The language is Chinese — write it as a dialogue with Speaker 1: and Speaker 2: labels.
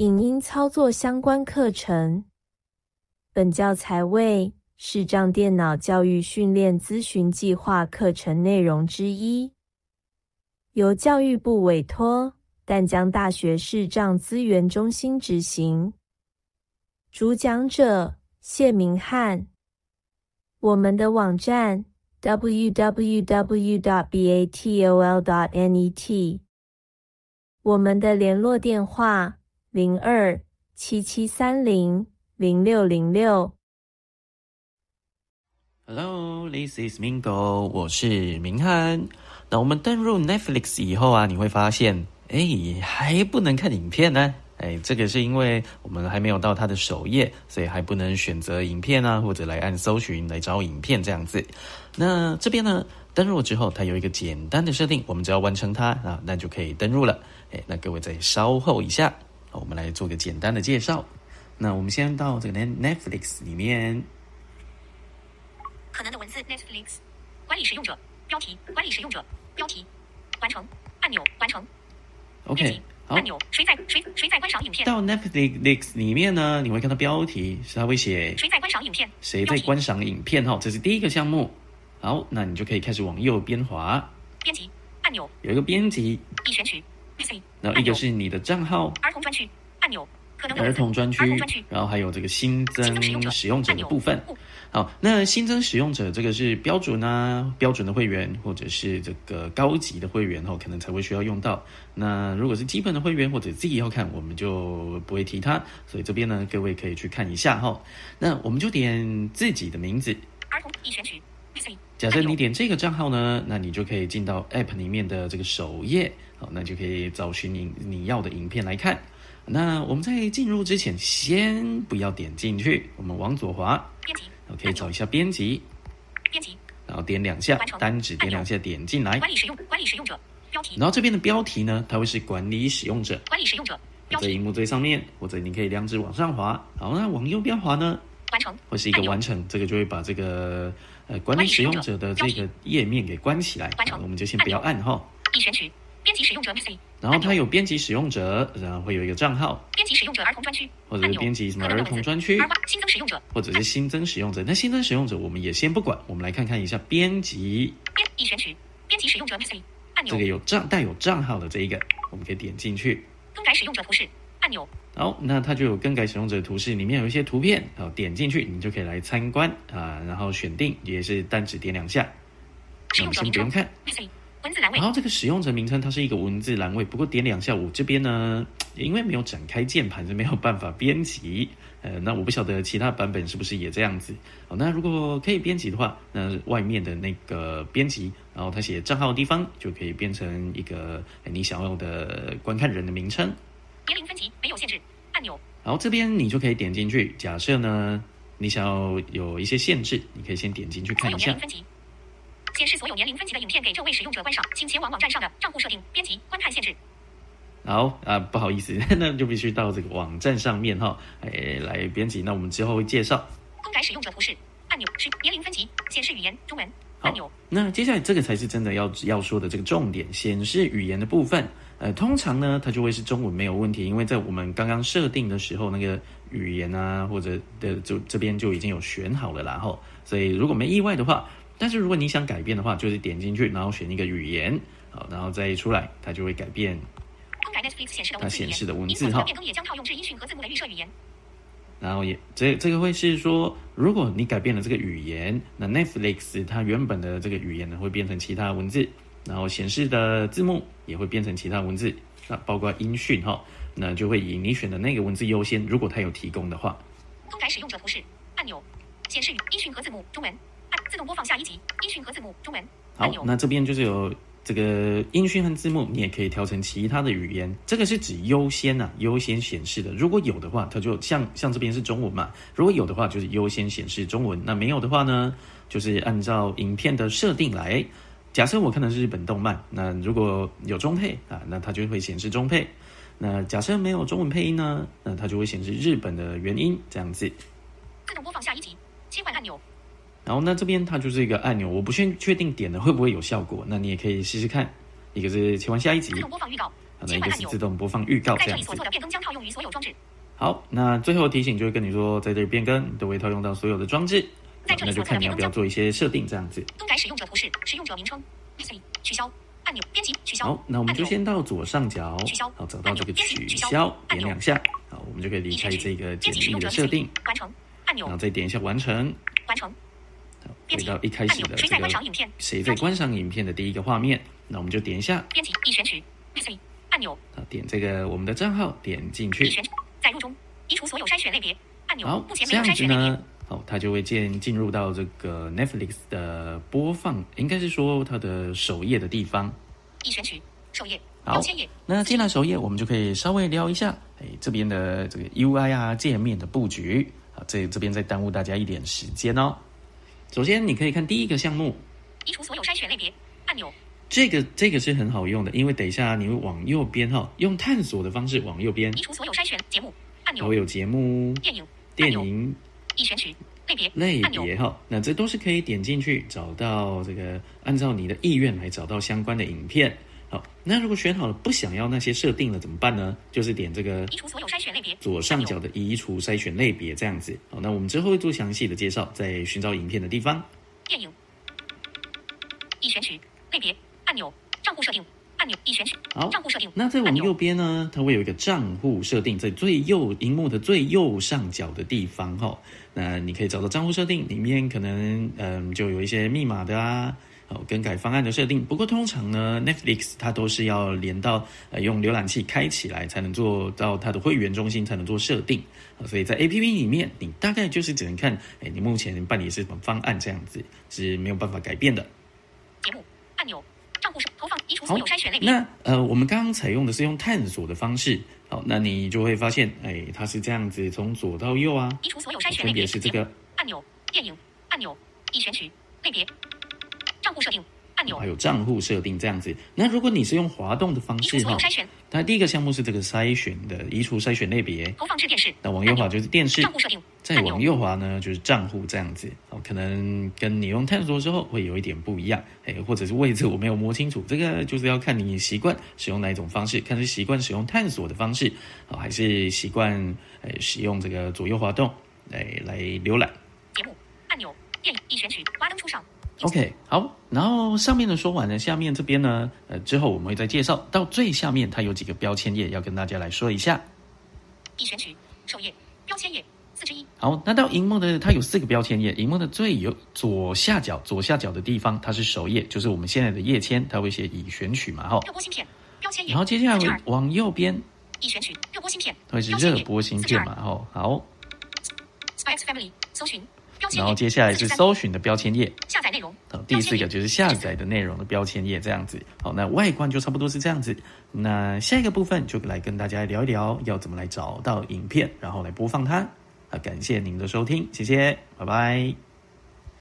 Speaker 1: 影音操作相关课程。本教材为视障电脑教育训练咨询计划课程内容之一，由教育部委托淡江大学视障资源中心执行。主讲者谢明翰。我们的网站 www.batol.net。我们的联络电话零二七七三零零六零六。
Speaker 2: Hello，this is Mingo，我是明翰。那我们登入 Netflix 以后啊，你会发现，哎，还不能看影片呢。哎，这个是因为我们还没有到它的首页，所以还不能选择影片啊，或者来按搜寻来找影片这样子。那这边呢，登入之后，它有一个简单的设定，我们只要完成它啊，那就可以登入了。哎，那各位再稍后一下，我们来做个简单的介绍。那我们先到这个 Netflix 里面。
Speaker 3: 可能的文字 Netflix 管理使用者标题管理使用者标题完成按钮完成。编
Speaker 2: OK，
Speaker 3: 按，钮谁在谁谁在观赏影片？
Speaker 2: 到 Netflix 里面呢，你会看到标题是它会写
Speaker 3: 谁在观赏影片？
Speaker 2: 谁在观赏影片哈，这是第一个项目。好，那你就可以开始往右边滑，
Speaker 3: 编辑按钮。
Speaker 2: 有一个编辑，
Speaker 3: 已选取 PC
Speaker 2: 然后一个是你的账号、
Speaker 3: 儿童专区按钮
Speaker 2: 儿童专区然后还有这个新增
Speaker 3: 使用者
Speaker 2: 的部分。好，那新增使用者这个是标准啊，标准的会员或者是这个高级的会员哦，可能才会需要用到。那如果是基本的会员或者自己要看，我们就不会提它。所以这边呢，各位可以去看一下哈。那我们就点自己的名字。
Speaker 3: 儿童已选取
Speaker 2: 假设你点这个账号呢，那你就可以进到 App 里面的这个首页，好，那就可以找寻你你要的影片来看。那我们在进入之前，先不要点进去，我们往左滑，
Speaker 3: 编辑。
Speaker 2: 我可以找一下编辑，
Speaker 3: 编辑。
Speaker 2: 然后点两下单指点两下点进来，
Speaker 3: 管理使用管理使用者。标题。
Speaker 2: 然后这边的标题呢，它会是管理使用者，
Speaker 3: 管理使用者。标题。
Speaker 2: 在荧幕最上面，或者你可以两指往上滑，好，那往右边滑呢，
Speaker 3: 完成。
Speaker 2: 或是一个完成，这个就会把这个呃管理使用者的这个页面给关起来，
Speaker 3: 完成。
Speaker 2: 我们就先不要按哈。
Speaker 3: 已选取编辑使用者 PC
Speaker 2: 然后它有编辑使用者，然后会有一个账号，
Speaker 3: 编辑使用者儿童专区。
Speaker 2: 或者是编辑什么儿童专区，
Speaker 3: 新增使用者。
Speaker 2: 或者是新增使用者。那新增使用者我们也先不管，我们来看看一下编辑。
Speaker 3: 编已选取编辑使用者 PC 按钮。
Speaker 2: 这个有账带有账号的这一个，我们可以点进去。
Speaker 3: 更改使用者图示按钮
Speaker 2: 好，那它就有更改使用者图示，里面有一些图片，好点进去，你就可以来参观啊，然后选定也是单指点两下。那我们
Speaker 3: 使用者名称
Speaker 2: 先不用看。
Speaker 3: 文字栏位
Speaker 2: 然后这个使用者名称它是一个文字栏位，不过点两下，我这边呢，因为没有展开键盘是没有办法编辑。呃，那我不晓得其他版本是不是也这样子。好，那如果可以编辑的话，那外面的那个编辑，然后它写账号的地方就可以变成一个呃你想要的观看人的名称。
Speaker 3: 年龄分级没有限制按钮
Speaker 2: 然后这边你就可以点进去。假设呢，你想要有一些限制，你可以先点进去看一下
Speaker 3: 有年龄分级显示所有年龄分级的影片给这位使用者观赏，请前往网站上的账户设定编辑观看限制。
Speaker 2: 好啊，不好意思，那就必须到这个网站上面哈，哎，来编辑。那我们之后会介绍。
Speaker 3: 更改使用者图示按钮是年龄分级显示语言中文
Speaker 2: 好
Speaker 3: 按钮，
Speaker 2: 那接下来这个才是真的要要说的这个重点，显示语言的部分。呃，通常呢，它就会是中文没有问题，因为在我们刚刚设定的时候，那个语言啊或者的就这边就已经有选好了然后。所以如果没意外的话，但是如果你想改变的话，就是点进去，然后选一个语言，好，然后再出来，它就会改变。
Speaker 3: 更改 Netflix 显示的文字语言，
Speaker 2: 它显示的文字哈
Speaker 3: 变更也将套用至音讯和字幕的预设语言。
Speaker 2: 然后也这这个会是说，如果你改变了这个语言，那 Netflix 它原本的这个语言呢会变成其他文字，然后显示的字幕也会变成其他文字，那包括音讯哈，那就会以你选的那个文字优先，如果它有提供的话。
Speaker 3: 更改使用者图示按钮显示语音讯和字幕中文。按自动播放下一集音讯和字幕中文。按
Speaker 2: 好
Speaker 3: 钮，
Speaker 2: 那这边就是有这个音讯和字幕，你也可以调成其他的语言。这个是指优先呐、优先显示的。如果有的话，它就像像这边是中文嘛，如果有的话就是优先显示中文。那没有的话呢，就是按照影片的设定来。假设我看的是日本动漫，那如果有中配啊，那它就会显示中配。那假设没有中文配音呢，那它就会显示日本的原音这样子。
Speaker 3: 自动播放下一集切换按钮
Speaker 2: 然后那这边它就是一个按钮，我不确确定点了会不会有效果，那你也可以试试看。一个是切换下一集
Speaker 3: 自，动播放预告
Speaker 2: 好，的一个是自动播放预告这样子
Speaker 3: 在这里所。做的变更将套用于所有装置。
Speaker 2: 好，那最后提醒就会跟你说，在这里变更都会套用到所有的装置，好
Speaker 3: 在这里
Speaker 2: 那就看你要不要做一些设定这样子。
Speaker 3: 更改使用者图示、使用者名称。取消按钮，编辑取消。
Speaker 2: 好，那我们就先到左上角
Speaker 3: 取消，
Speaker 2: 好，找到这个取
Speaker 3: 取消
Speaker 2: 点两下，好，我们就可以离开这个简易
Speaker 3: 编辑使用者
Speaker 2: 的设定，
Speaker 3: 完成按钮
Speaker 2: 然后再点一下完成，
Speaker 3: 完成
Speaker 2: 回到一开始的
Speaker 3: 影片？
Speaker 2: 谁在观赏影片的第一个画面，那我们就点一下，
Speaker 3: 编辑已选取。按钮
Speaker 2: 啊，点这个我们的账号，点进
Speaker 3: 已
Speaker 2: 去，
Speaker 3: 选取，载入中，移除所有筛选类别按钮。
Speaker 2: 好
Speaker 3: 目，前
Speaker 2: 这样子
Speaker 3: 没有筛选类别。
Speaker 2: 呢，好，它就会进进入到这个 Netflix 的播放，应该是说它的首页的地方。
Speaker 3: 已选取首页
Speaker 2: 好那进来首页，我们就可以稍微聊一下，哎，这边的这个 UI 啊界面的布局啊，这这边再耽误大家一点时间哦。首先，你可以看第一个项目，
Speaker 3: 移除所有筛选类别按钮。
Speaker 2: 这个这个是很好用的，因为等一下你会往右边哈、用探索的方式往右边
Speaker 3: 移，除所有筛选节目按钮
Speaker 2: 所。有节目、
Speaker 3: 电影
Speaker 2: 电影
Speaker 3: 已选取类别
Speaker 2: 类别哈，那这都是可以点进去找到这个，按照你的意愿来找到相关的影片。好，那如果选好了不想要那些设定了怎么办呢？就是点这个
Speaker 3: 移除所有筛选类别
Speaker 2: 左上角的移除筛选类别这样子。好，那我们之后会做详细的介绍，在寻找影片的地方。
Speaker 3: 电影已选取类别按钮账户设定按钮已选取
Speaker 2: 好
Speaker 3: 账户设定
Speaker 2: 那在
Speaker 3: 我们
Speaker 2: 右边呢，它会有一个账户设定，在最右荧幕的最右上角的地方哈。那你可以找到账户设定里面，可能嗯就有一些密码的啊，哦更改方案的设定。不过通常呢，Netflix 它都是要连到呃用浏览器开起来才能做到它的会员中心才能做设定啊所以在 APP 里面，你大概就是只能看哎你目前办理是什么方案这样子是没有办法改变的。
Speaker 3: 节目按钮账户设投放移除
Speaker 2: 好
Speaker 3: 所有筛选类，别
Speaker 2: 那呃，我们刚刚采用的是用探索的方式，好，那你就会发现，哎，它是这样子，从左到右啊，
Speaker 3: 移除所有筛选类别
Speaker 2: 是这个，
Speaker 3: 按钮电影按钮已选取类别账户设定按钮
Speaker 2: 还有账户设定这样子。那如果你是用滑动的方式哈，它第一个项目是这个筛选的移除筛选类别，
Speaker 3: 投放至电视
Speaker 2: 那往右滑就是电视
Speaker 3: 账，户设定
Speaker 2: 再往右滑呢就是账户这样子，哦，可能跟你用探索的时候会有一点不一样，哎，或者是位置我没有摸清楚，这个就是要看你习惯使用哪一种方式，看是习惯使用探索的方式，哦，还是习惯呃使用这个左右滑动来来浏览。
Speaker 3: 节目按钮电影已选取华灯初上
Speaker 2: OK，好，然后上面的说完了，下面这边呢，呃，之后我们会再介绍到最下面，它有几个标签页要跟大家来说一下。
Speaker 3: 已选取首页标签页四之一
Speaker 2: 好，那到荧幕的它有四个标签页，荧幕的最右左下角左下角的地方，它是首页，就是我们现在的页签，它会写已选取嘛，哈。
Speaker 3: 热播芯片标签页
Speaker 2: 然后接下来会往右边，
Speaker 3: 已选取热播芯片
Speaker 2: 会是热播芯片嘛，哈。好
Speaker 3: ，Spikes Family 搜寻
Speaker 2: 然后接下来是搜寻的标签页，好，第四个就是下载的内容的标签页这样子。好，那外观就差不多是这样子。那下一个部分就来跟大家聊一聊，要怎么来找到影片，然后来播放它。啊，感谢您的收听，谢谢，拜拜。